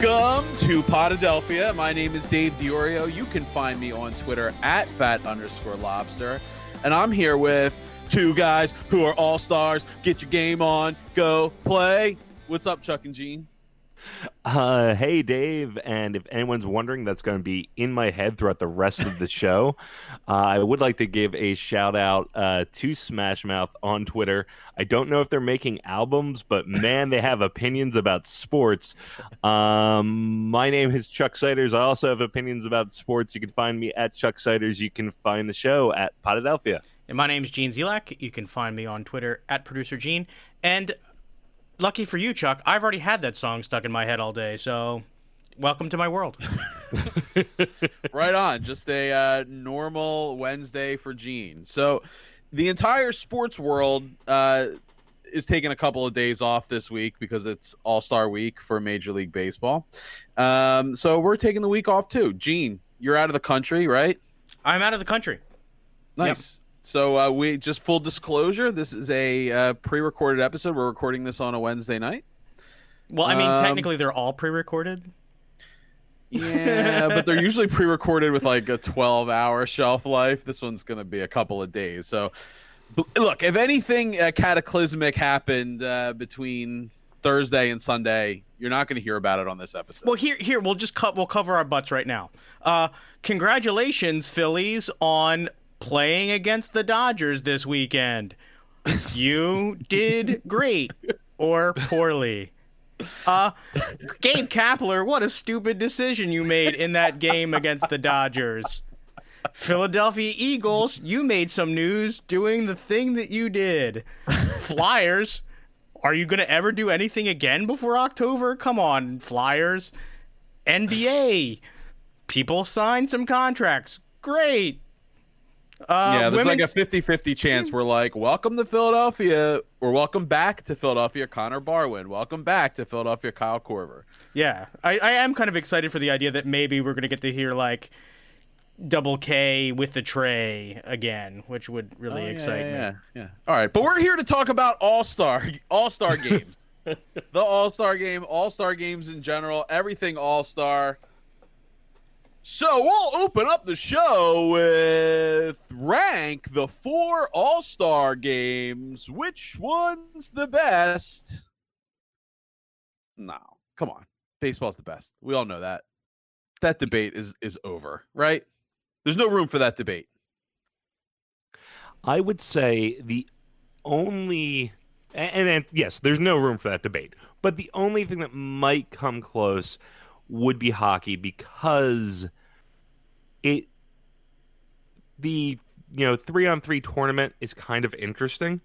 Welcome to Podadelphia. My name is Dave Diorio. You can find me on Twitter at fat underscore lobster. And I'm here with two guys who are all stars. Get your game on, go play. What's up, Chuck and Gene? Uh, hey, Dave. And if anyone's wondering, that's going to be in my head throughout the rest of the show. Uh, I would like to give a shout out uh, to Smash Mouth on Twitter. I don't know if they're making albums, but man, they have opinions about sports. Um, my name is Chuck Siders. I also have opinions about sports. You can find me at Chuck Siders. You can find the show at Podadelphia. And my name is Gene Zelak. You can find me on Twitter at producer Gene. And lucky for you, Chuck, I've already had that song stuck in my head all day. So welcome to my world. right on. Just a uh, normal Wednesday for Gene. So the entire sports world uh, is taking a couple of days off this week because it's All Star Week for Major League Baseball. Um, so we're taking the week off too. Gene, you're out of the country, right? I'm out of the country. Nice. So uh, we just full disclosure. This is a uh, pre-recorded episode. We're recording this on a Wednesday night. Well, I mean, um, technically they're all pre-recorded. Yeah, but they're usually pre-recorded with like a 12-hour shelf life. This one's going to be a couple of days. So, look, if anything uh, cataclysmic happened uh, between Thursday and Sunday, you're not going to hear about it on this episode. Well, here, here, we'll just cut. We'll cover our butts right now. Uh, congratulations, Phillies, on playing against the Dodgers this weekend. You did great or poorly. Uh, Gabe Kapler, what a stupid decision you made in that game against the Dodgers. Philadelphia Eagles, you made some news doing the thing that you did. Flyers, are you going to ever do anything again before October? Come on, Flyers. NBA, people signed some contracts. Great. Uh, yeah, there's like a 50-50 chance we're like, welcome to Philadelphia, or welcome back to Philadelphia, Connor Barwin. Welcome back to Philadelphia, Kyle Korver. Yeah, I, I am kind of excited for the idea that maybe we're going to get to hear like double K with the tray again, which would really oh, yeah, excite yeah, me. Yeah, yeah. All right, but we're here to talk about All Star All Star games, the All Star game, All Star games in general, everything All Star. So we'll open up the show with rank the four All Star games. Which one's the best? No, come on. Baseball's the best. We all know that. That debate is is over, right? There's no room for that debate. I would say the only and, and, yes, there's no room for that debate. But the only thing that might come close would be hockey because it the you know three on three tournament is kind of interesting,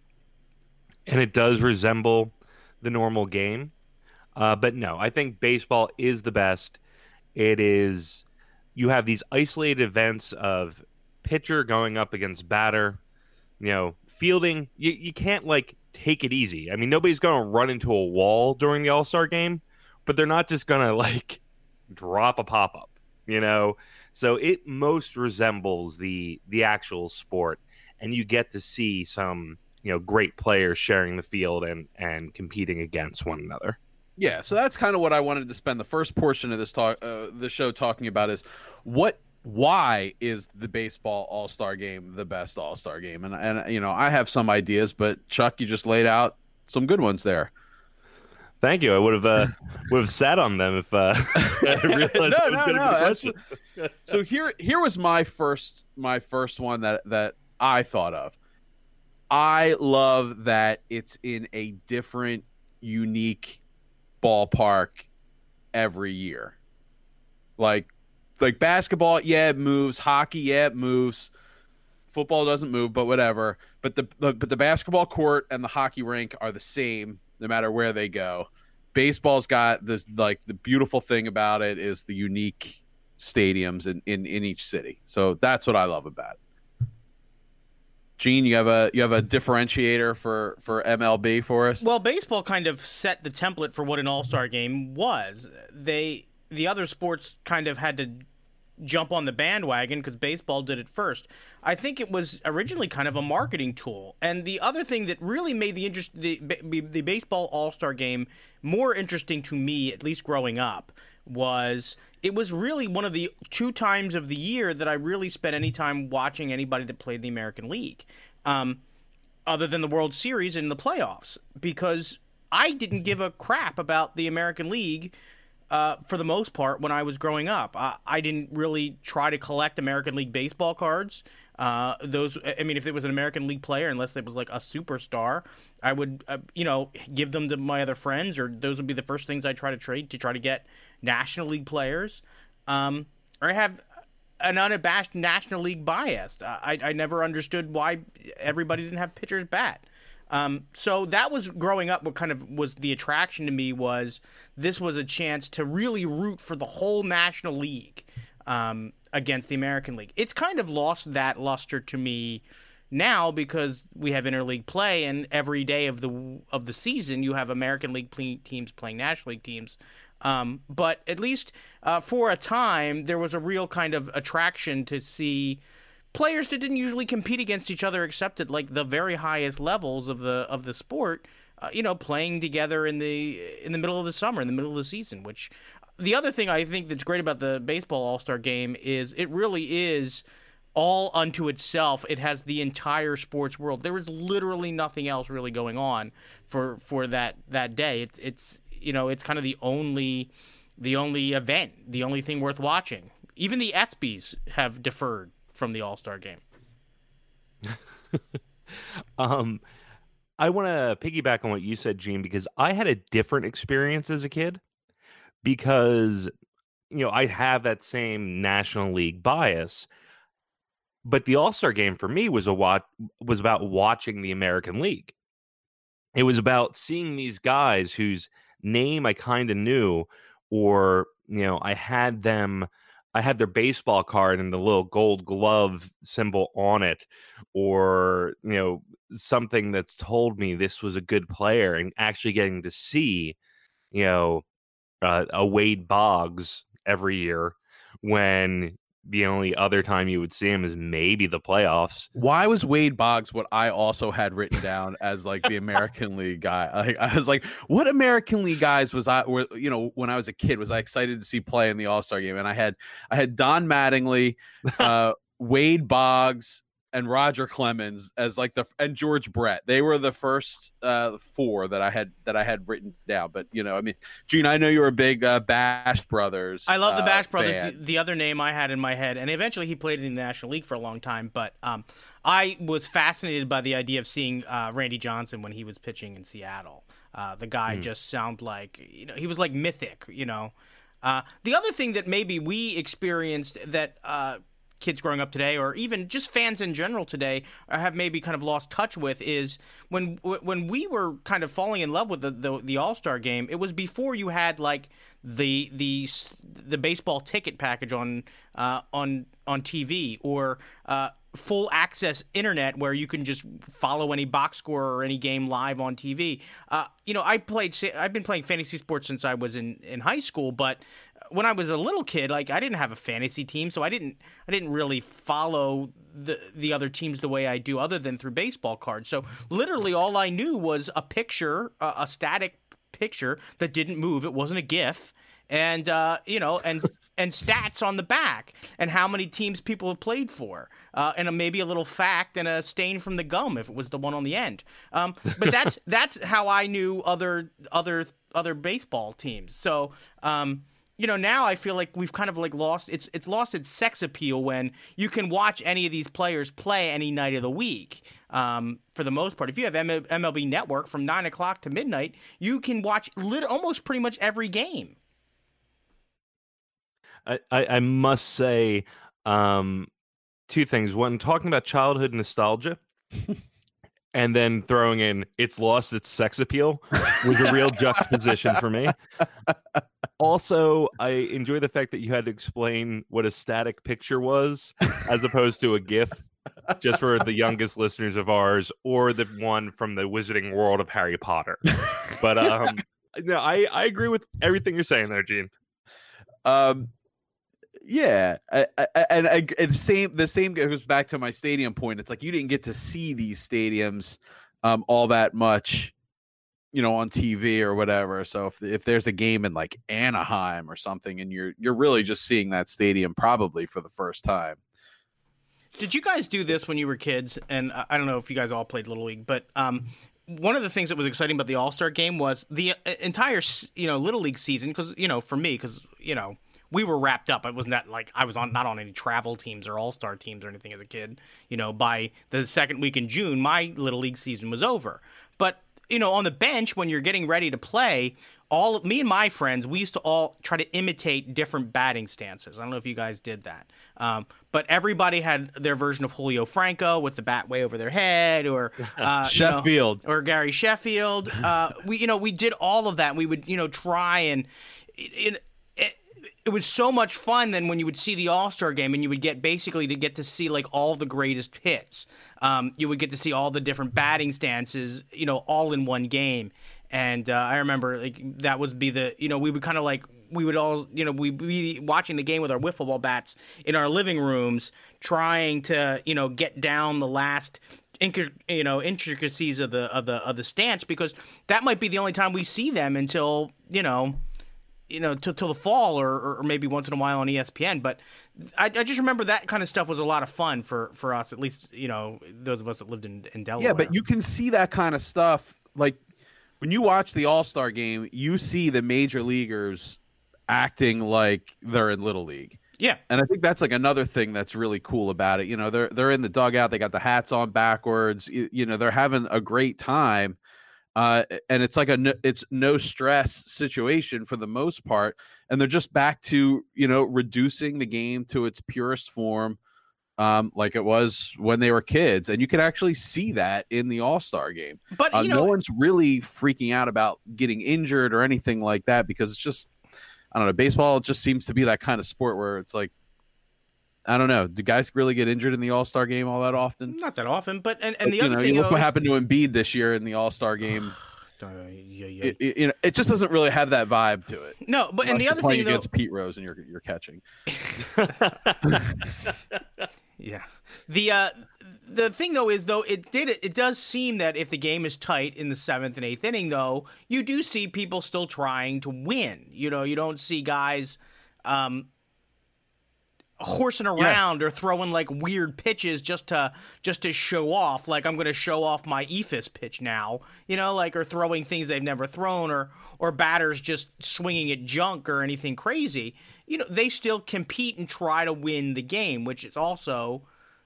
and it does resemble the normal game. Uh, but no, I think baseball is the best. It is you have these isolated events of pitcher going up against batter, you know, fielding. You you can't like take it easy. I mean, nobody's going to run into a wall during the All Star game, but they're not just going to like drop a pop up. You know, so it most resembles the the actual sport, and you get to see some you know great players sharing the field and and competing against one another. Yeah, so that's kind of what I wanted to spend the first portion of this talk, uh, the show, talking about is what, why is the baseball All Star Game the best All Star Game? And and you know I have some ideas, but Chuck, you just laid out some good ones there. Thank you. I would have uh, would have sat on them if uh, I realized no, that was no, going to no. be the question. so here here was my first my first one that that I thought of. I love that it's in a different, unique ballpark every year. Like like basketball, yeah, it moves. Hockey, yeah, it moves. Football doesn't move, but whatever. But the, the but the basketball court and the hockey rink are the same no matter where they go. Baseball's got the like the beautiful thing about it is the unique stadiums in, in, in each city. So that's what I love about it. Gene, you have a you have a differentiator for for MLB for us? Well, baseball kind of set the template for what an All-Star game was. They the other sports kind of had to jump on the bandwagon because baseball did it first. I think it was originally kind of a marketing tool. And the other thing that really made the interest the, the baseball All Star game more interesting to me, at least growing up, was it was really one of the two times of the year that I really spent any time watching anybody that played the American League, um, other than the World Series and the playoffs, because I didn't give a crap about the American League. Uh, for the most part, when I was growing up, I, I didn't really try to collect American League baseball cards. Uh, those, I mean, if it was an American League player, unless it was like a superstar, I would, uh, you know, give them to my other friends, or those would be the first things I try to trade to try to get National League players. Um, or I have an unabashed National League bias. I, I never understood why everybody didn't have pitchers bat. Um, so that was growing up. What kind of was the attraction to me was this was a chance to really root for the whole National League. Um, against the American League. It's kind of lost that luster to me now because we have interleague play and every day of the of the season you have American League play, teams playing National League teams. Um, but at least uh, for a time, there was a real kind of attraction to see players that didn't usually compete against each other, except at like the very highest levels of the of the sport. Uh, you know, playing together in the in the middle of the summer, in the middle of the season, which the other thing I think that's great about the baseball All Star game is it really is all unto itself. It has the entire sports world. There is literally nothing else really going on for for that that day. It's it's you know it's kind of the only the only event, the only thing worth watching. Even the ESPYS have deferred from the All Star game. um, I want to piggyback on what you said, Gene, because I had a different experience as a kid because you know I have that same National League bias. But the All Star game for me was a watch was about watching the American League. It was about seeing these guys whose name I kind of knew, or you know, I had them. I had their baseball card and the little gold glove symbol on it, or you know, something that's told me this was a good player, and actually getting to see, you know, uh, a Wade Boggs every year when the only other time you would see him is maybe the playoffs. Why was Wade Boggs what I also had written down as like the American League guy? Like I was like, what American League guys was I? Were you know when I was a kid was I excited to see play in the All Star game? And I had I had Don Mattingly, uh, Wade Boggs, and Roger Clemens as like the and George Brett. They were the first uh, four that I had that I had written down. But you know, I mean, Gene, I know you're a big uh, Bash Brothers. I love the uh, Bash Brothers. fan. The, the other name I had in my head, and eventually he played in the National League for a long time. But um, I was fascinated by the idea of seeing uh, Randy Johnson when he was pitching in Seattle. Uh, the guy just sounded like you know he was like mythic. You know. Uh, the other thing that maybe we experienced that uh, kids growing up today, or even just fans in general today, uh, have maybe kind of lost touch with is when when we were kind of falling in love with the the, the All Star game. It was before you had like the the the baseball ticket package on uh, on on TV or uh, full access internet where you can just follow any box score or any game live on TV. Uh, you know, I played. I've been playing fantasy sports since I was in in high school, but when I was a little kid, like I didn't have a fantasy team, so I didn't I didn't really follow the the other teams the way I do, other than through baseball cards. So literally, all I knew was a picture, a, a static picture that didn't move. It wasn't a GIF, and uh, you know, and and stats on the back, and how many teams people have played for, uh, and a, maybe a little fact and a stain from the gum if it was the one on the end. Um, but that's that's how I knew other other other baseball teams. So. Um, you know now I feel like we've kind of like lost it's it's lost its sex appeal when you can watch any of these players play any night of the week. Um, for the most part, if you have MLB Network from nine o'clock to midnight, you can watch lit- almost pretty much every game. I, I, I must say um, two things. One, talking about childhood nostalgia. and then throwing in it's lost its sex appeal was a real juxtaposition for me. Also, I enjoy the fact that you had to explain what a static picture was as opposed to a GIF, just for the youngest listeners of ours, or the one from the Wizarding World of Harry Potter. But um, no, I I agree with everything you're saying there, Gene. Um, yeah, I, I, and, I, and the same the same goes back to my stadium point. It's like you didn't get to see these stadiums um all that much you know on TV or whatever. So if if there's a game in like Anaheim or something, and you're you're really just seeing that stadium probably for the first time. Did you guys do this when you were kids? And I don't know if you guys all played Little League, but um, one of the things that was exciting about the All Star game was the uh, entire you know Little League season. Because you know, for me, because you know we were wrapped up. I wasn't that like I was on not on any travel teams or All Star teams or anything as a kid. You know, by the second week in June, my Little League season was over. But you know, on the bench when you're getting ready to play, all me and my friends, we used to all try to imitate different batting stances. I don't know if you guys did that, um, but everybody had their version of Julio Franco with the bat way over their head, or uh, Sheffield, you know, or Gary Sheffield. Uh, we, you know, we did all of that. We would, you know, try and. It, it, it was so much fun then when you would see the All Star game and you would get basically to get to see like all the greatest hits. Um, you would get to see all the different batting stances, you know, all in one game. And uh, I remember like that would be the you know we would kind of like we would all you know we'd be watching the game with our wiffle ball bats in our living rooms, trying to you know get down the last you know intricacies of the of the of the stance because that might be the only time we see them until you know you know, till, till the fall or, or maybe once in a while on ESPN. But I, I, just remember that kind of stuff was a lot of fun for, for us, at least, you know, those of us that lived in, in Delaware. Yeah, but you can see that kind of stuff. Like when you watch the All Star game, you see the major leaguers acting like they're in Little League. Yeah. And I think that's like another thing that's really cool about it. You know, they're they're in the dugout, they got the hats on backwards, you, you know, they're having a great time uh, and it's like a no, it's no stress situation for the most part and they're just back to you know reducing the game to its purest form um, like it was when they were kids and you can actually see that in the all-star game. But uh, know, no one's really freaking out about getting injured or anything like that because it's just i don't know baseball just seems to be that kind of sport where it's like I don't know. Do guys really get injured in the All Star game all that often? Not that often, but and, and but, the other know, thing. Look what happened to Embiid this year in the All Star game. It, it, you know, it just doesn't really have that vibe to it. No, but and the other thing against though, Pete Rose and you're you're catching. yeah. The uh, the thing though is though it did it does seem that if the game is tight in the seventh and eighth inning though you do see people still trying to win. You know, you don't see guys um, horsing around yeah. or throwing like weird pitches just to just to show off like i'm going to show off my eephus pitch now you know like or throwing things they've never thrown or or batters just swinging at junk or anything crazy you know they still compete and try to win the game which is also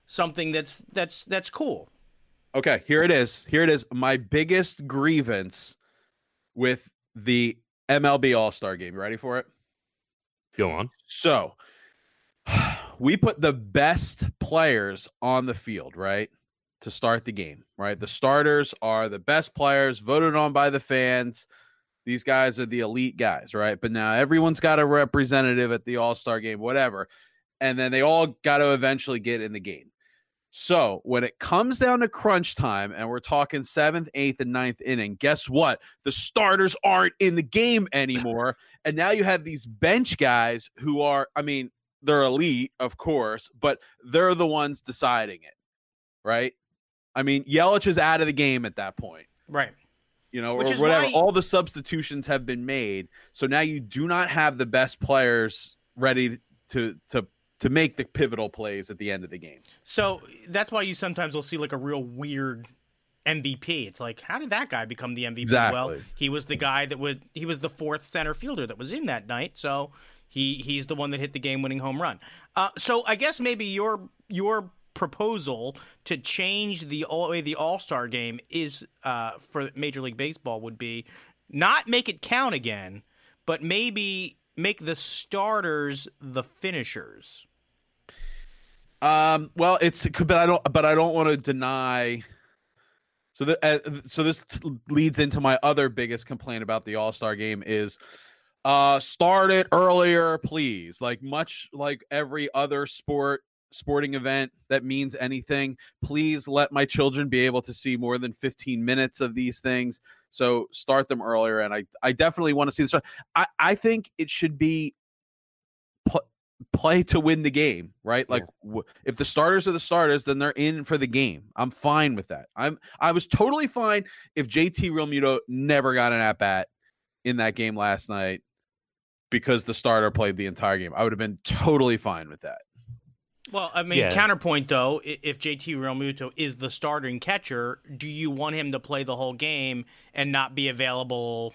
something that's that's that's cool. Okay here it is. Here it is. My biggest grievance with the mlb all-star game. You ready for it? Go on. So we put the best players on the field, right? To start the game, right? The starters are the best players voted on by the fans. These guys are the elite guys, right? But now everyone's got a representative at the All Star game, whatever. And then they all got to eventually get in the game. So when it comes down to crunch time and we're talking seventh, eighth, and ninth inning, guess what? The starters aren't in the game anymore. and now you have these bench guys who are, I mean, they're elite, of course, but they're the ones deciding it, right? I mean, Yelich is out of the game at that point, right? You know, Which or whatever. All the substitutions have been made, so now you do not have the best players ready to to to make the pivotal plays at the end of the game. So that's why you sometimes will see like a real weird MVP. It's like, how did that guy become the MVP? Exactly. Well, he was the guy that would he was the fourth center fielder that was in that night, so he he's the one that hit the game-winning home run. Uh, so I guess maybe your your proposal to change the way the All Star game is uh, for Major League Baseball would be not make it count again, but maybe make the starters the finishers. Um. Well, it's but I don't. But I don't want to deny. So the, uh, so this leads into my other biggest complaint about the All Star game is uh start it earlier please like much like every other sport sporting event that means anything please let my children be able to see more than 15 minutes of these things so start them earlier and i i definitely want to see this i i think it should be play to win the game, right? Like w- if the starters are the starters, then they're in for the game. I'm fine with that. I'm I was totally fine if JT Realmuto never got an at bat in that game last night because the starter played the entire game. I would have been totally fine with that. Well, I mean, Yeah. counterpoint though, if JT Realmuto is the starting catcher, do you want him to play the whole game and not be available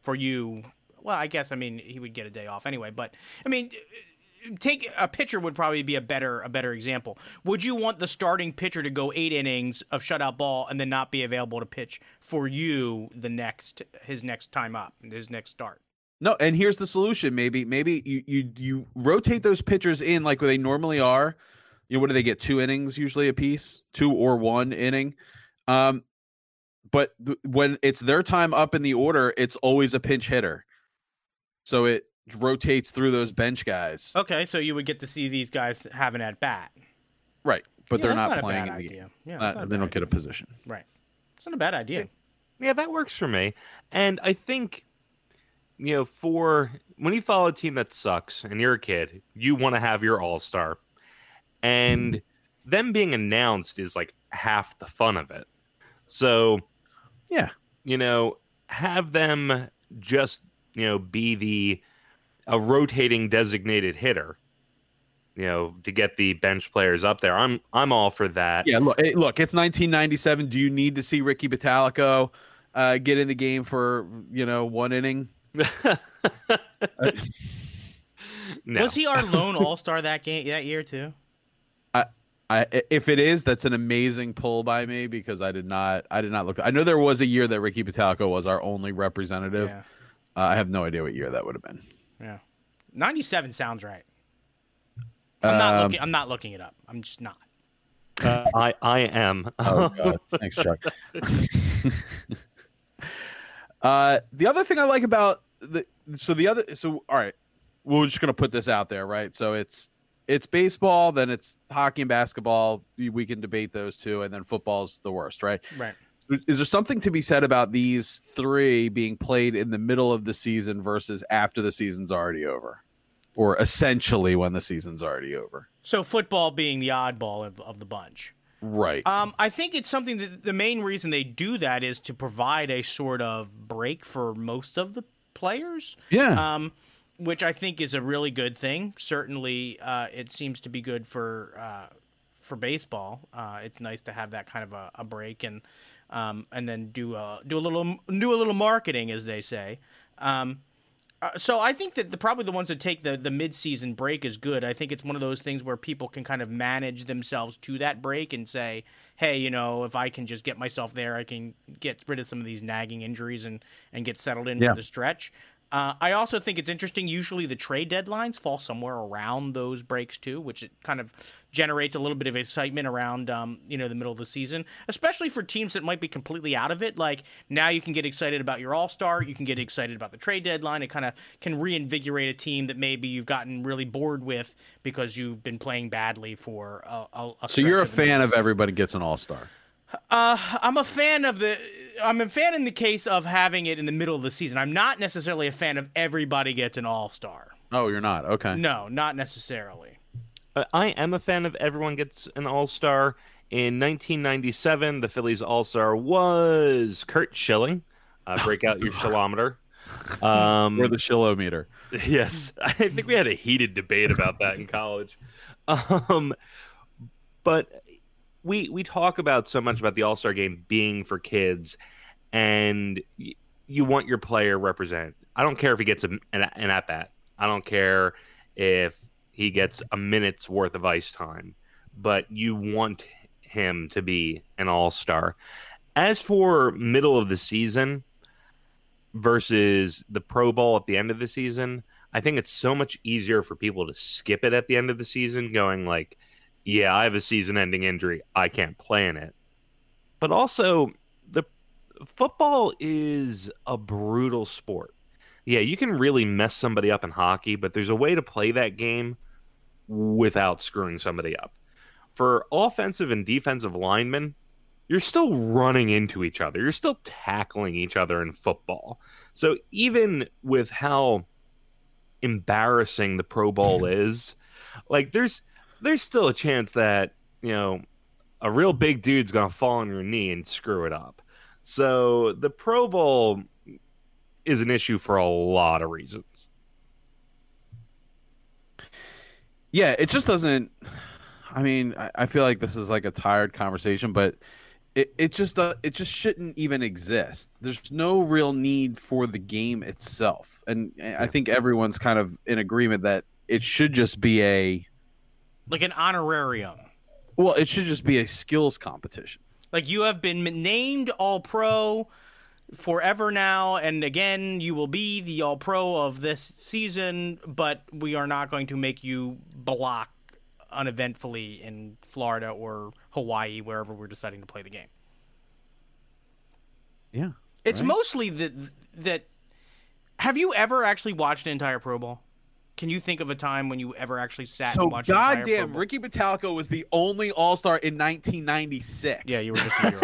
for you? Well, I guess I mean he would get a day off anyway, but I mean, take a pitcher would probably be a better a better example. Would you want the starting pitcher to go eight innings of shutout ball and then not be available to pitch for you the next his next time up, his next start? No, and here's the solution. Maybe maybe you you you rotate those pitchers in like where they normally are. You know, what do they get? Two innings usually a piece, two or one inning. Um, but th- when it's their time up in the order, it's always a pinch hitter. So it rotates through those bench guys. Okay, so you would get to see these guys have an at bat. Right. But Yeah, they're that's not, playing in the idea. game. Yeah, Uh, that's not they don't get a position. Right. It's not a bad idea. Yeah, that works for me. And I think, you know, for when you follow a team that sucks and you're a kid, you want to have your all star. And them being announced is like half the fun of it. So, Yeah. you know, have them just, you know, be the a rotating designated hitter. You know, to get the bench players up there. I'm I'm all for that. Yeah, look, look, it's 1997. Do you need to see Ricky Bottalico uh, get in the game for you know one inning? No. Was he our lone All Star that game that year too? I, if it is, that's an amazing pull by me because I did not, I did not look. I know there was a year that Ricky Bottalico was our only representative. Yeah. Uh, I have no idea what year that would have been. Yeah. Ninety seven sounds right. I'm not Um, looking I'm not looking it up. I'm just not. Uh, I I am. Oh God, thanks, Chuck. uh, the other thing I like about the so the other so all right, we're just gonna put this out there, right? So it's it's baseball, then it's hockey and basketball. We we can debate those two, and then football's the worst, right? Right. Is there something to be said about these three being played in the middle of the season versus after the season's already over, or essentially when the season's already over? So football being the oddball of, of the bunch. Right. Um, I think it's something that the main reason they do that is to provide a sort of break for most of the players. yeah. um, which I think is a really good thing. Certainly, uh, it seems to be good for uh, for baseball. Uh, it's nice to have that kind of a, a break and um, and then do a do a little do a little marketing, as they say. Um, uh, so I think that the probably the ones that take the the mid season break is good. I think it's one of those things where people can kind of manage themselves to that break and say, hey, you know, if I can just get myself there, I can get rid of some of these nagging injuries and and get settled in Yeah. for the stretch. Uh, I also think it's interesting. Usually, the trade deadlines fall somewhere around those breaks too, which it kind of generates a little bit of excitement around, um, you know, the middle of the season, especially for teams that might be completely out of it. Like now, you can get excited about your All Star, you can get excited about the trade deadline. It kind of can reinvigorate a team that maybe you've gotten really bored with because you've been playing badly for a. a, a so you're a fan of everybody gets an all star. Uh, I'm a fan of the. I'm a fan in the case of having it in the middle of the season. I'm not necessarily a fan of everybody gets an All Star. Oh, you're not okay. No, not necessarily. Uh, I am a fan of everyone gets an All Star. In 1997, the Phillies All Star was Curt Schilling. Uh, break out your shilometer. Um, Or the shilometer. yes, I think we had a heated debate about that in college. Um, but we we talk about so much about the All Star game being for kids, and y- you want your player represent. I don't care if he gets a, an, an at bat. I don't care if he gets a minute's worth of ice time, but you want him to be an All Star. As for middle of the season versus the Pro Bowl at the end of the season, I think it's so much easier for people to skip it at the end of the season, going like, "Yeah, I have a season-ending injury. I can't play in it." But also, the football is a brutal sport. Yeah, you can really mess somebody up in hockey, but there's a way to play that game without screwing somebody up. For offensive and defensive linemen, you're still running into each other. You're still tackling each other in football. So even with how embarrassing the Pro Bowl is, like there's there's still a chance that you know a real big dude's gonna fall on your knee and screw it up. So the Pro Bowl is an issue for a lot of reasons. Yeah, it just doesn't. I mean, I, I feel like this is like a tired conversation, but it, it just uh, it just shouldn't even exist. There's no real need for the game itself, and I think everyone's kind of in agreement that it should just be a like an honorarium. well, it should just be a skills competition. Like you have been named All Pro forever now, and again, you will be the All Pro of this season, but we are not going to make you block uneventfully in Florida or Hawaii, wherever we're deciding to play the game. Yeah, It's Right. mostly that that. Have you ever actually watched an entire Pro Bowl? Can you think of a time when you ever actually sat So and watched? an entire Pro goddamn, Ricky Bottalico was the only All Star in 1996. Yeah, you were just a year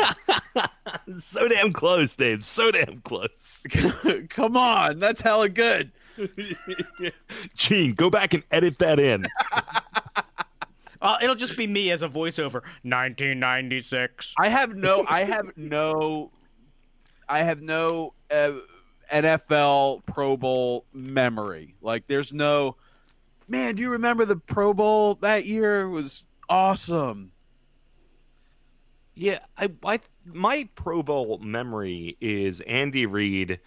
old. so damn close, Dave. So damn close. Come on, that's hella good. Gene, go back and edit that in. Uh, it'll just be me as a voiceover. 1996. I have no, I have no, I have no uh, NFL Pro Bowl memory. Like, there's no, man. Do you remember the Pro Bowl that year? It was awesome. Yeah, I, I my Pro Bowl memory is Andy Reid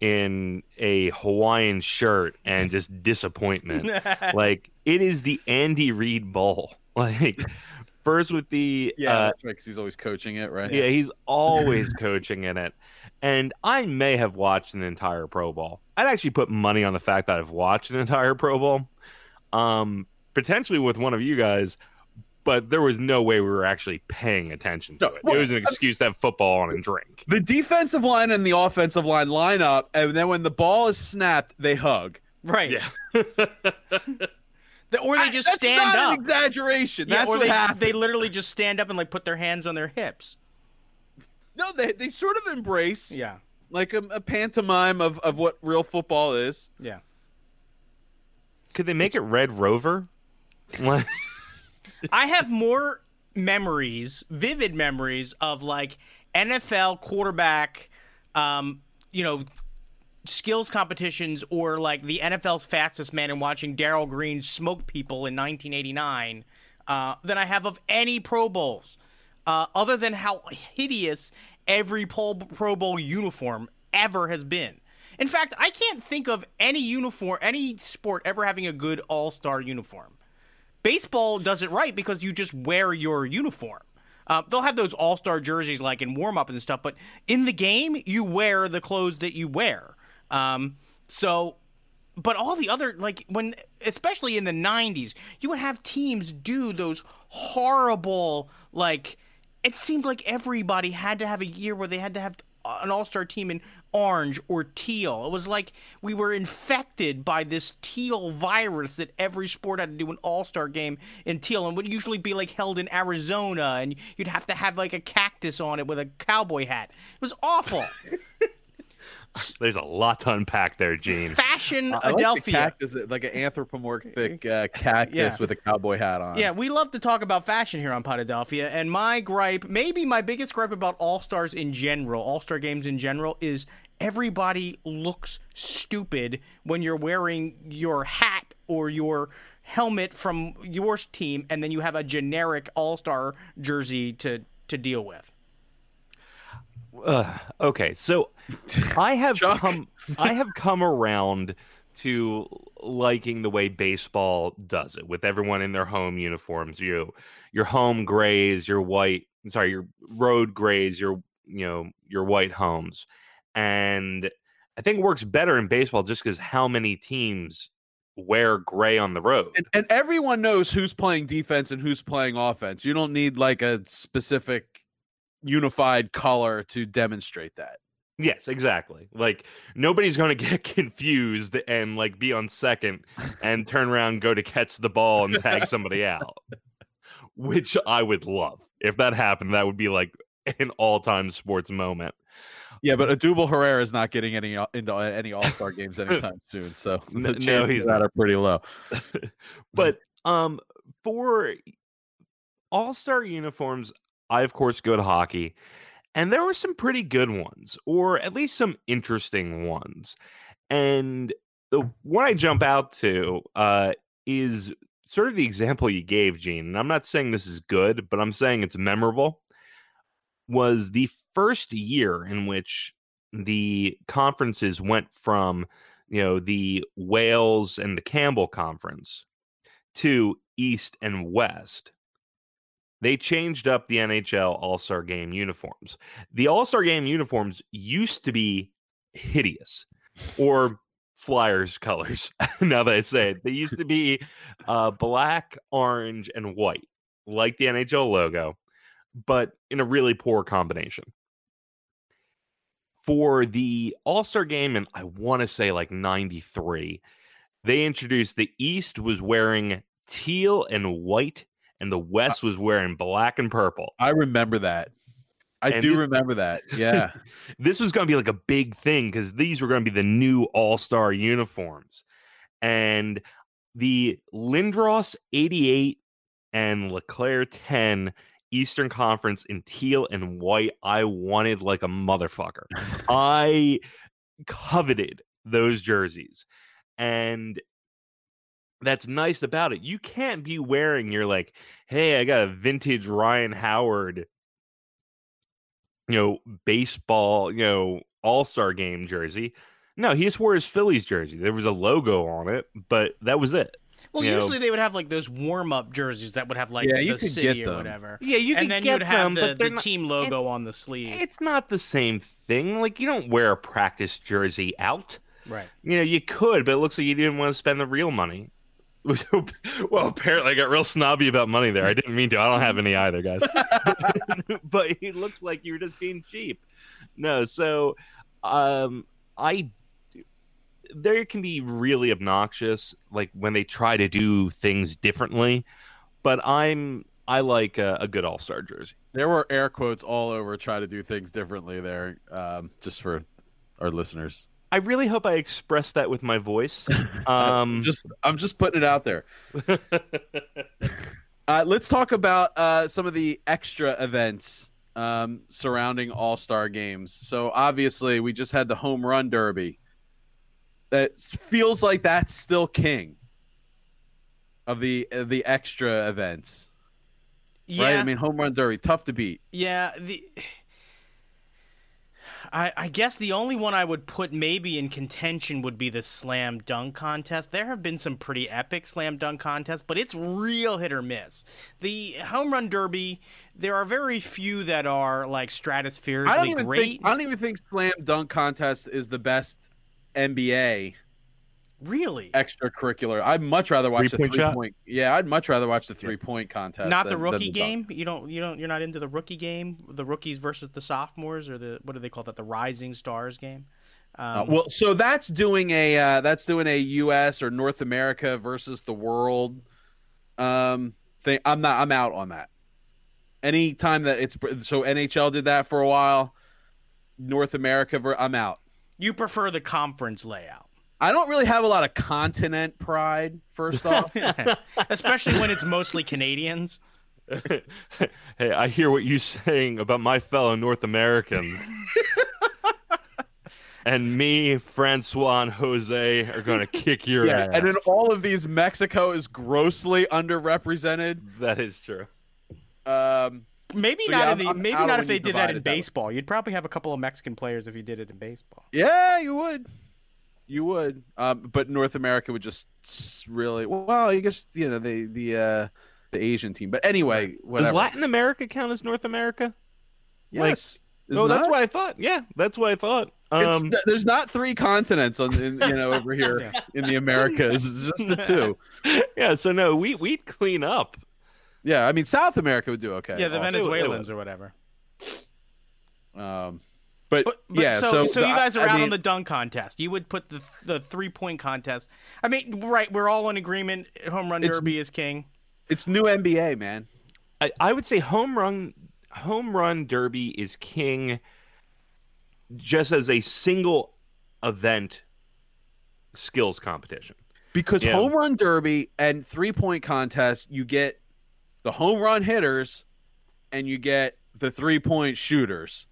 in a Hawaiian shirt and just disappointment. like it is the Andy Reid Bowl. Like first with the Yeah, uh, right. Because he's always coaching it, right? yeah, he's always coaching in it. And I may have watched an entire Pro Bowl. I'd actually put money on the fact that I've watched an entire Pro Bowl. Um, potentially with one of you guys, but there was no way we were actually paying attention to it. well, it was an excuse to have football on and drink. The defensive line and the offensive line line up, and then when the ball is snapped, they hug. right. Yeah. The- or they I- just that's stand not up. an exaggeration. Yeah, That's or what they, happens. they literally just stand up and like put their hands on their hips. No, they they sort of embrace Yeah. like a, a pantomime of, of what real football is. Yeah. Could they make it Red Rover? Like- I have more memories, vivid memories of like NFL quarterback, um, you know, skills competitions or like the NFL's fastest man and watching Darrell Green smoke people in 1989 uh, than I have of any Pro Bowls, uh, other than how hideous every Pro Bowl uniform ever has been. In fact, I can't think of any uniform, any sport ever having a good All Star uniform baseball does it right because you just wear your uniform. Uh, they'll have those all star jerseys like in warm up and stuff, but in the game, you wear the clothes that you wear. Um, so, but all the other, like when, especially in the 90s, you would have teams do those horrible, like, it seemed like everybody had to have a year where they had to have an all star team in orange or teal. It was like we were infected by this teal virus that every sport had to do an all star game in teal and would usually be like held in Arizona and you'd have to have like a cactus on it with a cowboy hat. It was awful. There's a lot to unpack there, Gene. Fashion I like cactus, like an anthropomorphic uh, cactus Yeah. with a cowboy hat on. Yeah, we love to talk about fashion here on Podadelphia, and my gripe, maybe my biggest gripe about All Stars in general, All Star games in general, is everybody looks stupid when you're wearing your hat or your helmet from your team, and then you have a generic All Star jersey to to deal with. Uh, okay, so I have come I have come around to liking the way baseball does it with everyone in their home uniforms. You your home grays, your white sorry, your road grays, your you know, your white homes. And I think it works better in baseball just because how many teams wear gray on the road. And, and everyone knows who's playing defense and who's playing offense. You don't need like a specific unified color to demonstrate that. Yes, exactly. Like nobody's going to get confused and like be on second and turn around go to catch the ball and tag somebody out. Which I would love. If that happened, that would be like an all-time sports moment. Yeah, but Odubel Herrera is not getting any into any All Star games anytime soon. So the No, chances he's that not. are pretty low. but um for all-star uniforms i of course go to hockey and there were some pretty good ones or at least some interesting ones and the one i jump out to uh is sort of the example you gave gene and i'm not saying this is good but i'm saying it's memorable was the first year in which the conferences went from you know the wales and the campbell conference to East and West. They changed up the NHL All Star Game uniforms. The All Star Game uniforms used to be hideous, or Flyers colors. now that I say it, they used to be uh, black, orange, and white, like the NHL logo, but in a really poor combination. For the All Star Game, and I want to say like '93, they introduced the East was wearing teal and white, and the West was wearing black and purple. I remember that. I And do this- remember that. Yeah. This was going to be like a big thing because these were going to be the new All Star uniforms, and the Lindros '88 and LeClair 10 Eastern Conference in teal and white. I wanted like a motherfucker. I coveted those jerseys. And that's nice about it. You can't be wearing your like, hey, I got a vintage Ryan Howard, you know, baseball, you know, all-star game jersey. No, he just wore his Phillies jersey. There was a logo on it, but that was it. Well, You know- usually they would have like those warm up jerseys that would have like Yeah, you the could city get or them. whatever. Yeah, you could. and then you'd have them, the, the not- team logo on the sleeve. It's not the same thing. Like you don't wear a practice jersey out. Right. You know, you could, but it looks like you didn't want to spend the real money. well, apparently I got real snobby about money there. I didn't mean to. I don't have any either, guys. but it looks like you were just being cheap. No, so um I there can be really obnoxious like when they try to do things differently, but I'm I like a, a good all-star jersey. There were air quotes all over try to do things differently there, um, just for our listeners. I really hope I expressed that with my voice. Um just I'm just putting it out there. Uh, let's talk about uh, some of the extra events um, surrounding All Star games. So obviously, we just had the home run derby. That feels like that's still king of the of the extra events, Yeah. right? I mean, home run derby tough to beat. Yeah, the I, I guess the only one I would put maybe in contention would be the slam dunk contest. There have been some pretty epic slam dunk contests, but it's real hit or miss. The home run derby, there are very few that are like stratospherically I don't even great. think I don't even think slam dunk contest is the best NBA really, extracurricular. I'd much rather watch the three shot? point. Yeah, I'd much rather watch the three point contest. not the than- than rookie dunk. game. You don't, you don't, you're not into the rookie game, the rookies versus the sophomores, or the what do they call that, the rising stars game. Uh, Um, well, so that's doing a uh, that's doing a U.S. or North America versus the world um, thing. I'm not. I'm out on that. Anytime that it's so NHL did that for a while. North America, ver- I'm out. you prefer the conference layout. I don't really have a lot of continent pride. First off, especially when it's mostly Canadians. hey, I hear what you're saying about my fellow North Americans. and me, Francois, and Jose are going to kick your yeah, ass. and in all of these, Mexico is grossly underrepresented. that is true. Um, Maybe So, not. yeah, in the, I'm- I'm maybe not if they did that in it that baseball. You'd probably have a couple of Mexican players if you did it in baseball. Yeah, you would. You would. Um, but North America would just really well. I guess you know the the uh, the Asian team. But anyway, whatever. Does Latin America count as North America? yes. Is oh, that's what I thought. Yeah, that's what I thought. Um, th- there's not three continents on in, you know over here Yeah. in the Americas. It's just the two. yeah, so no, we we'd clean up. Yeah, I mean South America would do okay. yeah, the also. Venezuelans or whatever. Um, but, But, but yeah, so, so, you guys are I out mean, on the dunk contest. You would put the the three point contest. I mean, right? We're all in agreement. Home run derby is king. It's new NBA, man. I, I would say home run home run derby is king just as a single event skills competition. Because Yeah. home run derby and three point contest, you get the home run hitters and you get the three point shooters.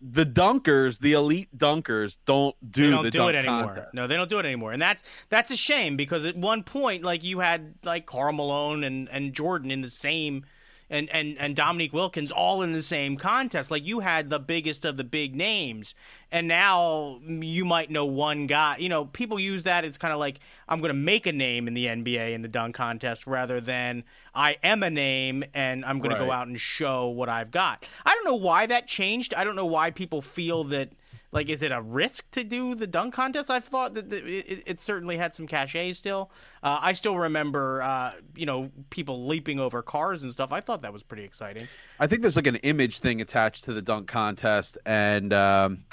The dunkers, the elite dunkers, don't do they don't the do dunk it anymore. contest. No, they don't do it anymore, and that's that's a shame because at one point, like you had like Karl Malone and and Jordan in the same, and and and Dominique Wilkins all in the same contest. Like you had the biggest of the big names, and now you might know one guy. You know, people use that It's kind of like I'm going to make a name in the NBA in the dunk contest rather than I am a name and I'm going to go out and show what I've got. I don't know why that changed. I don't know why people feel that like is it a risk to do the dunk contest? I thought that it, it- certainly had some cachet still. Uh, I still remember uh, you know people leaping over cars and stuff. I thought that was pretty exciting. I think there's like an image thing attached to the dunk contest, and um,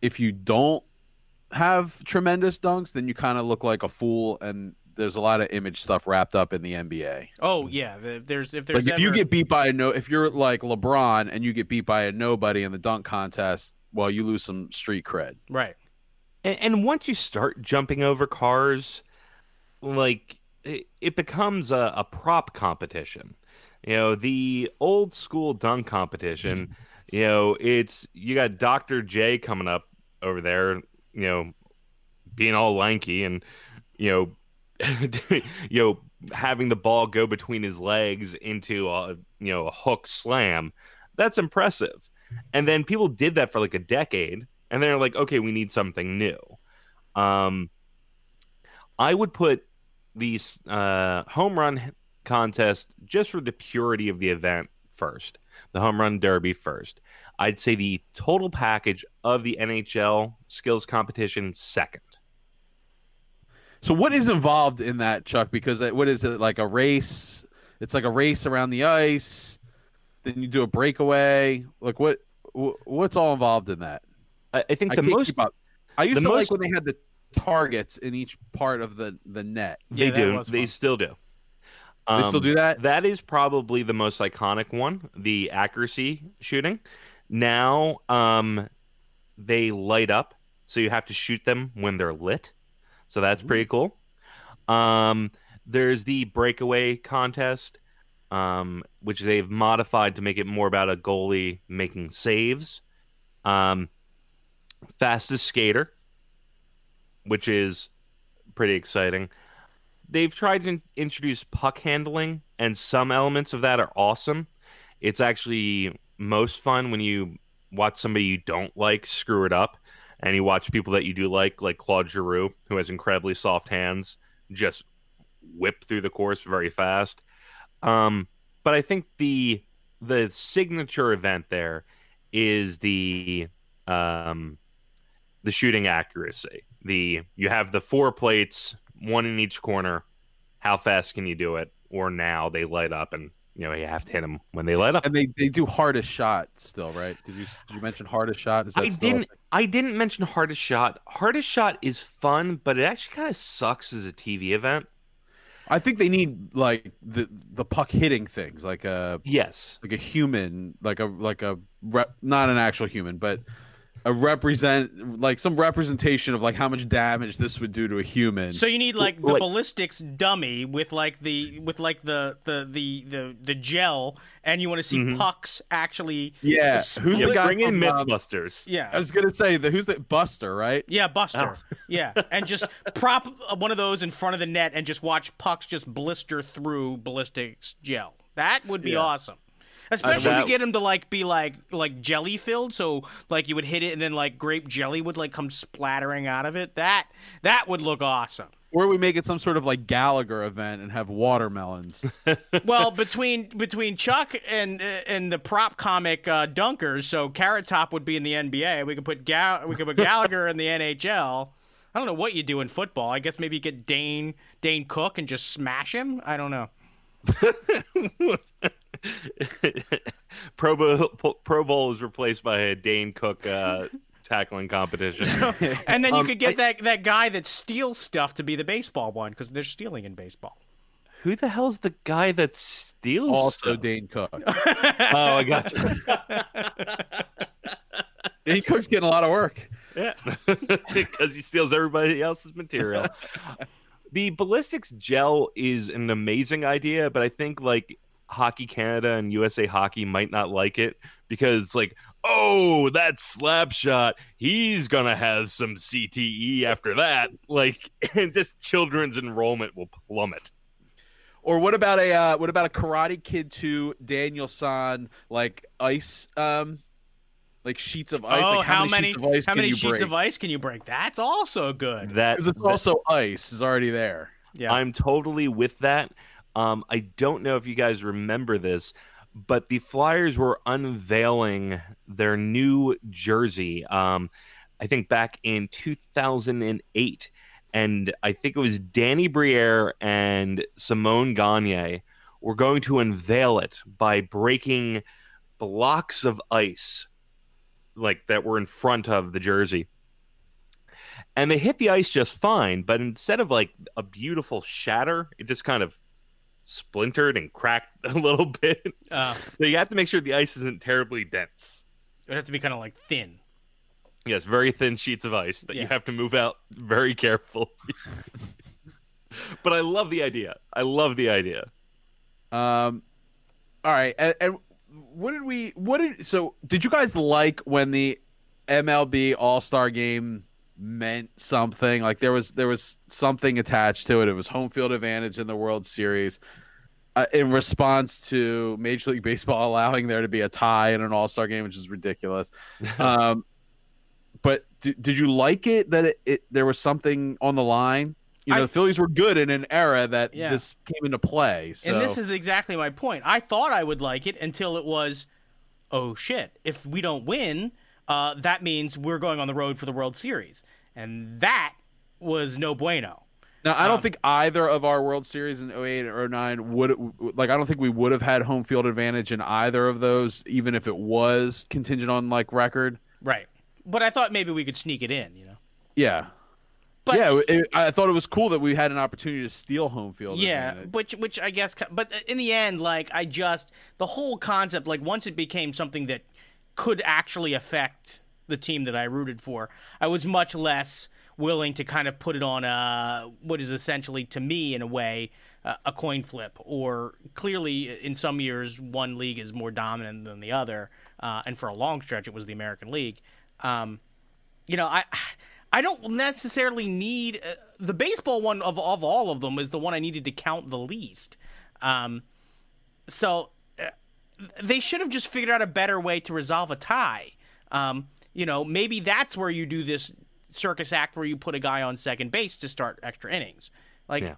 if you don't have tremendous dunks, then you kind of look like a fool. And there's a lot of image stuff wrapped up in the NBA. Oh yeah, there's if there's Like if you get beat by a no, if you're like LeBron and you get beat by a nobody in the dunk contest, well, you lose some street cred. right. And, and once you start jumping over cars, like it, it becomes a, a prop competition. You know, the old school dunk competition. you know, it's you got Dr. J coming up over there. You know, being all lanky and you know, you know, having the ball go between his legs into a you know a hook slam. That's impressive. And then people did that for like a decade, and they're like, okay, we need something new. Um, I would put these uh, home run contest just for the purity of the event first, the home run derby first. I'd say the total package of the NHL skills competition second. So what is involved in that, Chuck? Because what is it like a race? It's like a race around the ice. Then you do a breakaway. Like what? wh- What's all involved in that? I, I think I the most up. I used the to most- like when they had the targets in each part of the the net. they Yeah, that do, they still do. They still Um, do that. That is probably the most iconic one, the accuracy shooting. Now, um, they light up, so you have to shoot them when they're lit. So that's pretty cool. Um, there's the breakaway contest, um, which they've modified to make it more about a goalie making saves. Um, fastest skater, which is pretty exciting they've tried to in- introduce puck handling, and some elements of that are awesome. It's actually most fun when you watch somebody you don't like screw it up, and you watch people that you do like, like Claude Giroux, who has incredibly soft hands, just whip through the course very fast. Um, but I think the the signature event there is the um, the shooting accuracy. The you have the four plates, one in each corner. How fast can you do it? Or now they light up, and you know you have to hit them when they light up. And they, they do hardest shot still, right? Did you did you mention hardest shot? Is that I didn't. I didn't mention hardest shot. Hardest shot is fun, but it actually kind of sucks as a TV event. I think they need like the the puck hitting things, like a Yes, like a human, like a like a rep, not an actual human, but a represent like some representation of like how much damage this would do to a human. So you need like the Like- ballistics dummy with like the with like the the the the, the gel, and you want to see Mhm. pucks actually. yeah, split- who's yeah, the guy bring in from, um, MythBusters. Yeah, I was gonna say the who's the Buster, right? yeah, Buster. Oh. Yeah, and just prop one of those in front of the net and just watch pucks just blister through ballistics gel. That would be Yeah. awesome. Especially if you get him to like be like like jelly filled, so like you would hit it and then like grape jelly would like come splattering out of it. That that would look awesome. Or we make it some sort of like Gallagher event and have watermelons. well, between between Chuck and uh, and the prop comic uh, Dunkers, so Carrot Top would be in the NBA. We could put Gal- we could put Gallagher in the NHL. I don't know what you do in football. I guess maybe you get Dane Dane Cook and just smash him. I don't know. Pro Bowl, Pro Bowl is replaced by a Dane Cook uh, tackling competition. And then you Um, could get I- that that guy that steals stuff to be the baseball one because they're stealing in baseball. Who the hell's the guy that steals? also stuff? Dane Cook. Oh, I got you. Danny Cook's getting a lot of work. Yeah, because he steals everybody else's material. The ballistics gel is an amazing idea, but I think like Hockey Canada and USA Hockey might not like it because like, oh, that slap shot, he's gonna have some CTE after that. Like, and just children's enrollment will plummet. Or what about a uh, what about a Karate Kid 2 Daniel San like ice um like sheets of ice? oh, like how, many, sheets of ice how can many you sheets break? of ice can you break? That's also good. That, Because it's that- also ice is already there. yeah. I'm totally with that. Um, I don't know if you guys remember this, but the Flyers were unveiling their new jersey. Um, I think back in 2008, and I think it was Danny Briere and Simon Gagne were going to unveil it by breaking blocks of ice, like that were in front of the jersey. And they hit the ice just fine but instead of like a beautiful shatter it just kind of splintered and cracked a little bit. Uh, so you have to make sure the ice isn't terribly dense. It would have to be kind of like thin. yes very thin sheets of ice that you have to move out very carefully. But i love the idea. I love the idea. Um, all right, and, and what did we? What did? So, did you guys like when the MLB All Star Game meant something? Like there was there was something attached to it. It was home field advantage in the World Series. Uh, in response to Major League Baseball allowing there to be a tie in an All Star game, which is ridiculous. Um, but d- did you like it that it, it there was something on the line? You know, I- the Phillies were good in an era that Yeah. this came into play. So. And this is exactly my point. I thought I would like it until it was, oh shit! If we don't win, uh, that means we're going on the road for the World Series, and that was no bueno. Now, I don't Um, think either of our World Series in 08 or 09 would like I don't think we would have had home field advantage in either of those even if it was contingent on like record. Right. But I thought maybe we could sneak it in. You know. Yeah. But- yeah, it, I thought it was cool that we had an opportunity to steal home field Yeah, which which I guess, but in the end, like I just the whole concept, like once it became something that could actually affect the team that I rooted for, I was much less willing to kind of put it on a what is essentially to me in a way a coin flip. Or clearly, in some years, one league is more dominant than the other, uh, and for a long stretch, it was the American League. Um, you know, I I don't necessarily need uh, the baseball one of of all of them is the one I needed to count the least. Um, so uh, they should have just figured out a better way to resolve a tie. Um, you know, maybe that's where you do this circus act where you put a guy on second base to start extra innings. Like, Yeah.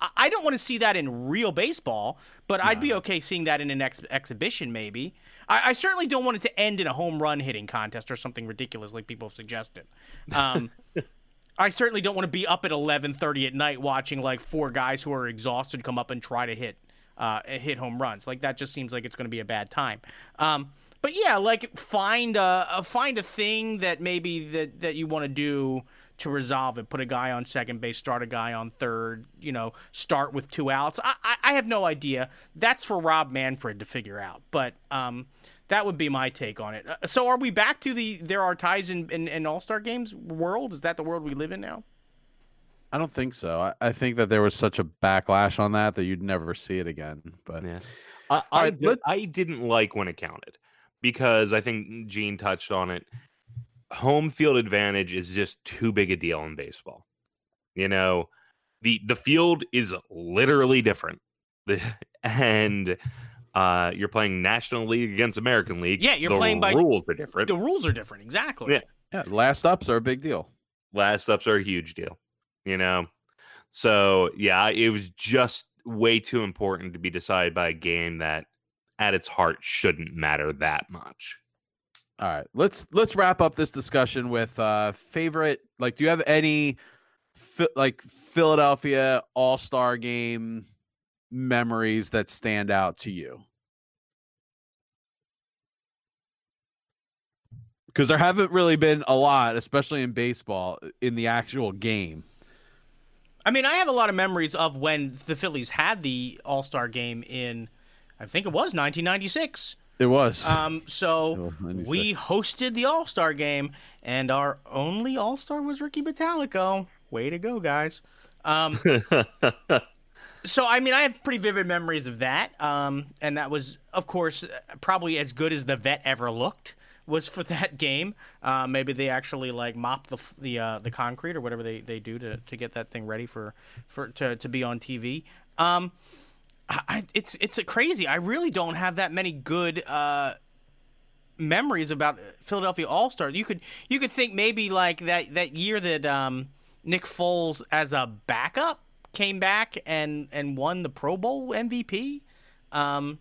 I, don't want to see that in real baseball, but I'd be okay seeing that in an ex- exhibition, maybe. I, I certainly don't want it to end in a home run hitting contest or something ridiculous like people have suggested. Um, I certainly don't want to be up at 11:30 at night watching like four guys who are exhausted come up and try to hit uh, hit home runs. Like that just seems like it's going to be a bad time. Um, but yeah, like find a, a find a thing that maybe that that you want to do to resolve it. Put a guy on second base, start a guy on third. You know, start with two outs. I I, I have no idea. That's for Rob Manfred to figure out. But um, that would be my take on it. Uh, so are we back to the there are ties in in, in All Star games world? Is that the world we live in now? I don't think so. I, I think that there was such a backlash on that that you'd never see it again. But Yeah. I, I, right, I didn't like when it counted because I think Gene touched on it. Home field advantage is just too big a deal in baseball. You know, the the field is literally different. And uh, you're playing National League against American League. Yeah, you're the playing by- rules are different. The rules are different, exactly. Yeah. yeah, last ups are a big deal. last ups are a huge deal you know so yeah it was just way too important to be decided by a game that at its heart shouldn't matter that much All right, let's let's wrap up this discussion with uh favorite. Like, do you have any Phi- like Philadelphia All Star Game memories that stand out to you? Because there haven't really been a lot, especially in baseball, in the actual game. I mean, I have a lot of memories of when the Phillies had the All Star game in, I think it was 1996. It was. Um, so Oh, we hosted the All Star game, and our only All Star was Ricky Bottalico. Way to go, guys! Um, so I mean, I have pretty vivid memories of that, um, and that was, of course, probably as good as the vet ever looked was for that game. Uh, maybe they actually like mop the the uh, the concrete or whatever they, they do to, to get that thing ready for for to, to be on TV. Um, I, it's it's a crazy. I really don't have that many good uh, memories about Philadelphia All Stars. You could you could think maybe like that that year that um, Nick Foles as a backup came back and and won the Pro Bowl MVP. Um,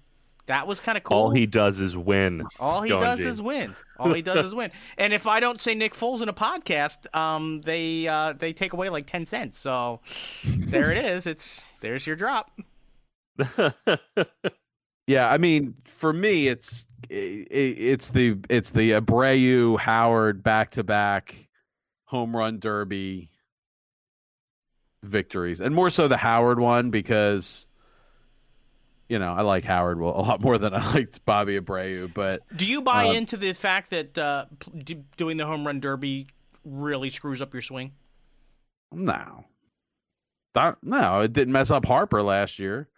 that was kind of cool. All he does is win. All he does is win. All he does is win. And if I don't say Nick Foles in a podcast, um, they uh, they take away like ten cents. So there it is. It's there's your drop. Yeah, I mean, for me, it's i it's the it's the Abreu Howard back to back home run derby victories, and more so the Howard one because you know I like Howard a lot more than I liked Bobby Abreu, but Do you buy Uh, into the fact that uh, doing the home run derby really screws up your swing? no, that, no, it didn't mess up Harper last year.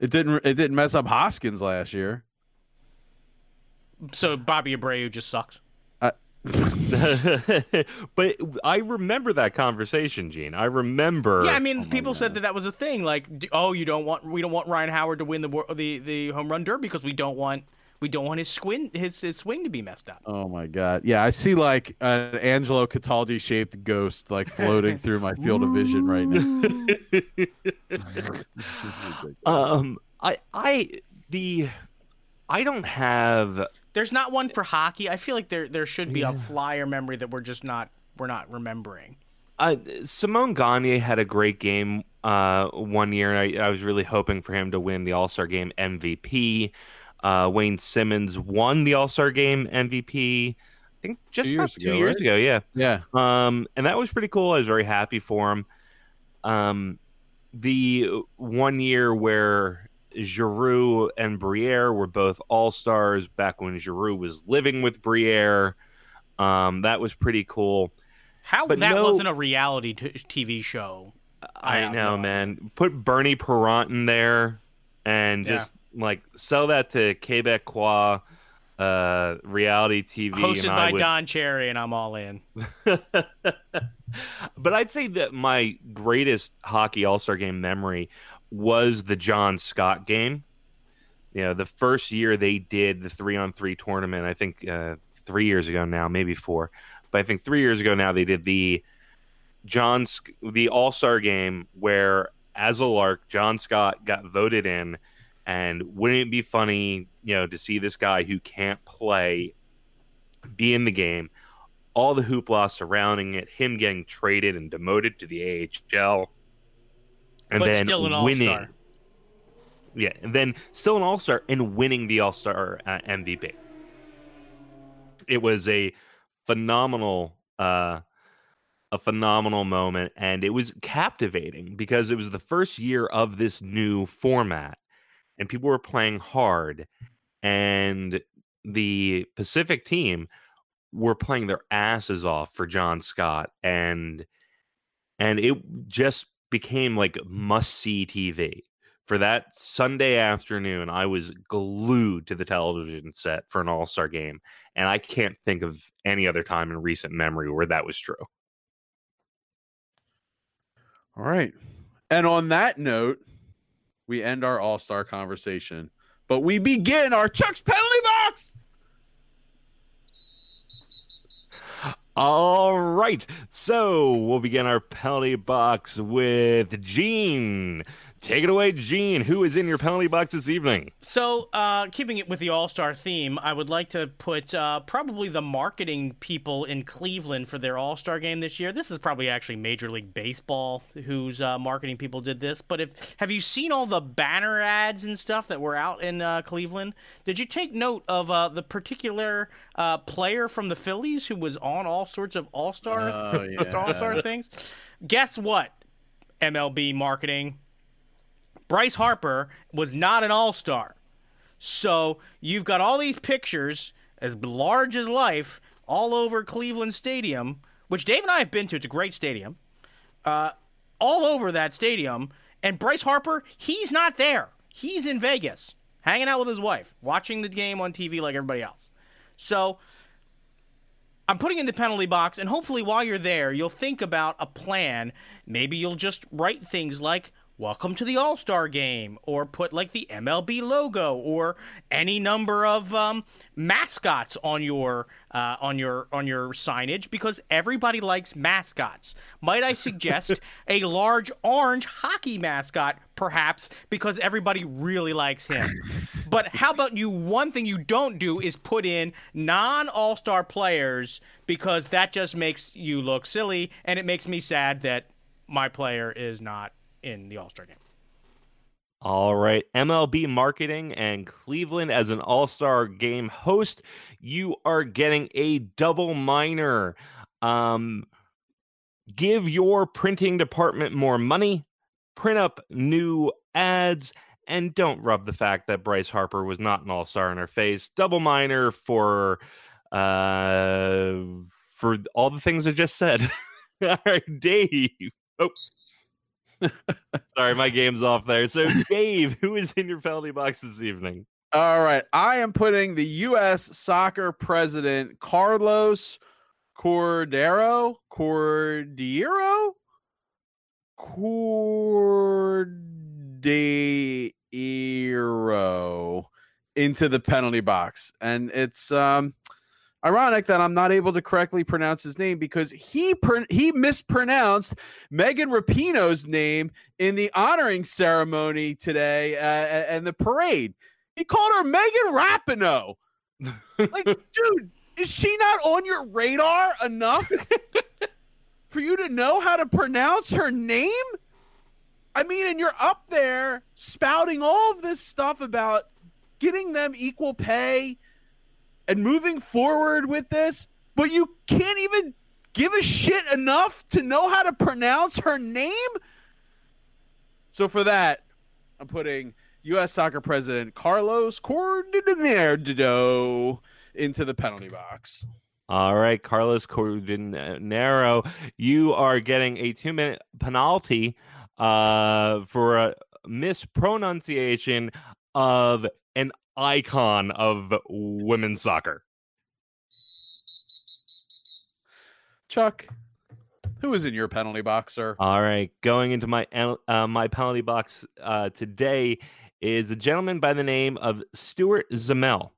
It didn't. It didn't mess up Hoskins last year. So Bobby Abreu just sucks. but I remember that conversation, Gene. I remember. Yeah, I mean, oh people said that that was a thing. Like, oh, you don't want we don't want Ryan Howard to win the wor- the the home run derby because we don't want we don't want his swing his his swing to be messed up. Oh my god! Yeah, I see like an Angelo Cataldi shaped ghost like floating through my field of vision right now. um, I, I, the, I don't have. There's not one for hockey. I feel like there there should be Yeah. a flyer memory that we're just not we're not remembering. Uh, Simon Gagne had a great game uh, one year, I, I was really hoping for him to win the All Star Game MVP. Uh, Wayne Simmonds won the All Star Game MVP. I think just Two about years two ago, years right? ago. Yeah. Yeah, Um, and that was pretty cool. I was very happy for him. Um, the one year where Giroux and Briere were both all stars back when Giroux was living with Briere. Um, that was pretty cool. How But that no- wasn't a reality t- TV show. I I, know, know. man. Put Bernie Parent in there and Yeah. just like sell that to Quebecois uh, reality TV. Hosted by would... Don Cherry, and I'm all in. but I'd say that my greatest hockey All Star game memory was the John Scott game. You know, the first year they did the three on three tournament, I think uh, three years ago now, maybe four, but I think three years ago now they did the John the All Star game where as a lark John Scott got voted in, and wouldn't it be funny, you know, to see this guy who can't play be in the game? all the hoopla surrounding it, him getting traded and demoted to the AHL, and But then still an winning. all-star. Yeah, and then still an All Star and winning the All Star uh, MVP. It was a phenomenal, uh, a phenomenal moment, and it was captivating because it was the first year of this new format, and people were playing hard, and the Pacific team were playing their asses off for John Scott and and it just became like must see TV. For that Sunday afternoon, I was glued to the television set for an All-Star game and I can't think of any other time in recent memory where that was true. All right. And on that note, we end our All Star conversation, but we begin our Chuck's penalty box. All right. So we'll begin our penalty box with Gene. Take it away, Gene. Who is in your penalty box this evening? So, uh, keeping it with the All Star theme, I would like to put uh, probably the marketing people in Cleveland for their All Star game this year. This is probably actually Major League Baseball whose uh, marketing people did this. But if have you seen all the banner ads and stuff that were out in uh, Cleveland? Did you take note of uh, the particular uh, player from the Phillies who was on all sorts of All Star Oh, yeah. All Star things? Guess what? MLB marketing. Bryce Harper was not an All Star. So you've got all these pictures as large as life all over Cleveland Stadium, which Dave and I have been to. It's a great stadium. Uh, all over that stadium. And Bryce Harper, he's not there. He's in Vegas, hanging out with his wife, watching the game on TV like everybody else. So I'm putting in the penalty box, and hopefully while you're there, you'll think about a plan. Maybe you'll just write things like, welcome to the All Star game, or put like the MLB logo, or any number of um, mascots on your uh, on your on your signage because everybody likes mascots. Might I suggest a large orange hockey mascot, perhaps, because everybody really likes him. but how about you? One thing you don't do is put in non All Star players because that just makes you look silly, and it makes me sad that my player is not in the All Star game. All right, MLB marketing and Cleveland as an All Star game host, you are getting a double minor. Um, give your printing department more money, print up new ads, and don't rub the fact that Bryce Harper was not an All Star in her face. Double minor for uh for all the things I just said. all right, Dave. Oh. Sorry, my game's off there. So, Dave, who is in your penalty box this evening? All right. I am putting the U.S. soccer president, Carlos Cordeiro. Cordeiro? Cordeiro into the penalty box. And it's um ironic that I'm not able to correctly pronounce his name because he pr- he mispronounced Megan Rapinoe's name in the honoring ceremony today uh, and the parade. He called her Megan Rapinoe. like, dude, is she not on your radar enough for you to know how to pronounce her name? I mean, and you're up there spouting all of this stuff about getting them equal pay and moving forward with this, but you can't even give a shit enough to know how to pronounce her name? So for that, I'm putting U.S. soccer president Carlos Cordeiro into the penalty box. All right, Carlos Cordeiro, you are getting a two minute penalty uh, for a mispronunciation of an icon of women's soccer. Chuck, who is in your penalty box, sir? All right, going into my uh, my penalty box uh, today is a gentleman by the name of Stuart Zamel.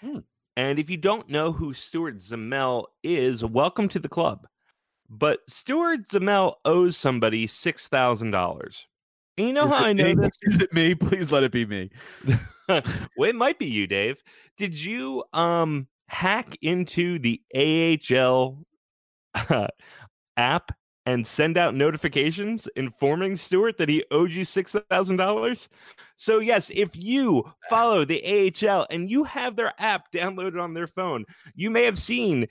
Hmm. And if you don't know who Stuart Zamel is, welcome to the club. But Stuart Zamel owes somebody six thousand dollars. You know how I know this? Is it me? Please let it be me. well, it might be you, Dave. Did you um hack into the AHL uh, app and send out notifications informing Stuart that he owed you six thousand dollars? So yes, if you follow the AHL and you have their app downloaded on their phone, you may have seen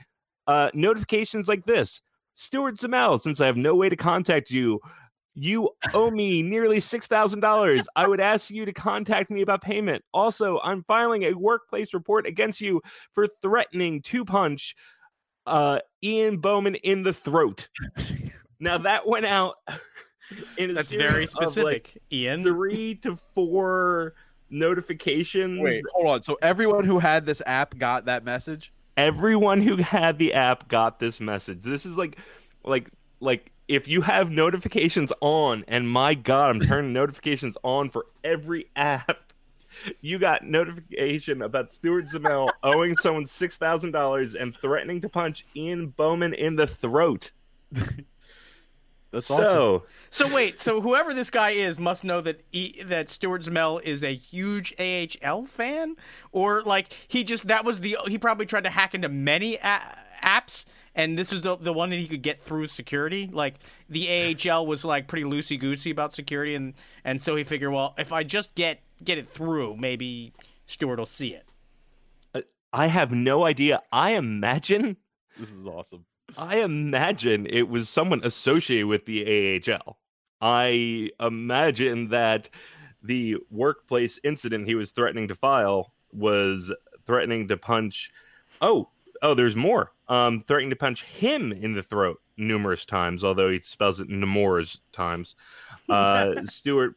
uh, notifications like this. Stuart Zamel, since I have no way to contact you, you owe me nearly $6,000. I would ask you to contact me about payment. Also, I'm filing a workplace report against you for threatening to punch uh, Ian Bowman in the throat. now, that went out in a That's very specific, like Ian. Three to four notifications. Wait, hold on. So, everyone who had this app got that message? Everyone who had the app got this message. This is like, like, like if you have notifications on, and my God, I'm turning notifications on for every app. You got notification about Stuart Zamel owing someone six thousand dollars and threatening to punch Ian Bowman in the throat. That's so, awesome. So wait, so whoever this guy is must know that that Stuart Zamel is a huge AHL fan, or like he just that was the he probably tried to hack into many a- apps and this was the, the one that he could get through security. Like the AHL was like pretty loosey goosey about security, and and so he figured, well, if I just get get it through, maybe Stewart will see it. Uh, I have no idea. I imagine this is awesome. I imagine it was someone associated with the AHL. I imagine that the workplace incident he was threatening to file was threatening to punch. Oh, oh, there's more. Um, threatening to punch him in the throat numerous times, although he spells it numerous times. Uh, Stewart,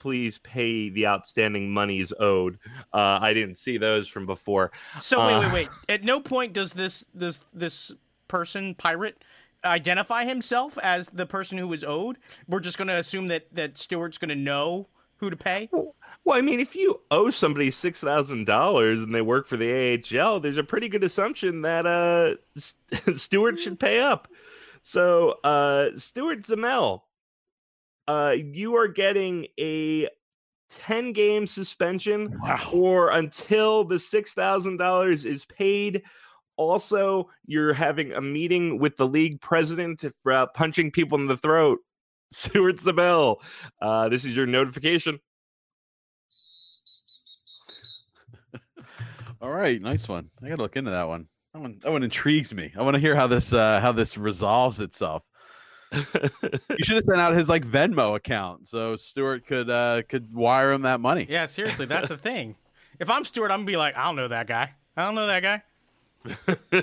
please pay the outstanding monies owed. Uh, I didn't see those from before. So wait, Uh, wait, wait. At no point does this this this person pirate identify himself as the person who was owed. We're just going to assume that that Stewart's going to know who to pay. Well, I mean, if you owe somebody six thousand dollars and they work for the AHL, there's a pretty good assumption that uh, St- Stewart should pay up. So, uh, Stewart Zamel, uh, you are getting a ten game suspension Wow. or until the six thousand dollars is paid. Also, you're having a meeting with the league president for uh, punching people in the throat. Stewart Zabel, uh, this is your notification. All right, nice one. I gotta look into that one. That one that one intrigues me. I want to hear how this uh how this resolves itself. You should have sent out his like Venmo account so Stuart could uh could wire him that money. Yeah, seriously, that's the thing. If I'm Stuart, I'm gonna be like, I don't know that guy. I don't know that guy. All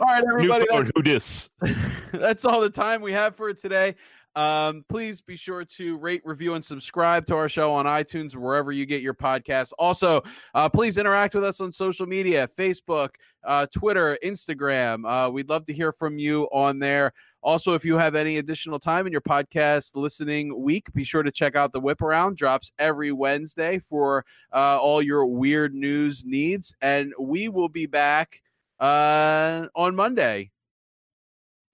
right, New everybody. phone, who dis? that's all the time we have for today. Um, please be sure to rate, review, and subscribe to our show on iTunes, wherever you get your podcasts. Also, uh, please interact with us on social media Facebook, uh, Twitter, Instagram. Uh, we'd love to hear from you on there. Also, if you have any additional time in your podcast listening week, be sure to check out the Whip Around. Drops every Wednesday for uh, all your weird news needs. And we will be back uh, on Monday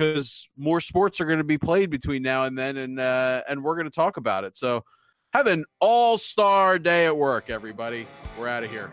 because more sports are going to be played between now and then, and uh, and we're going to talk about it. So, have an all star day at work, everybody. We're out of here.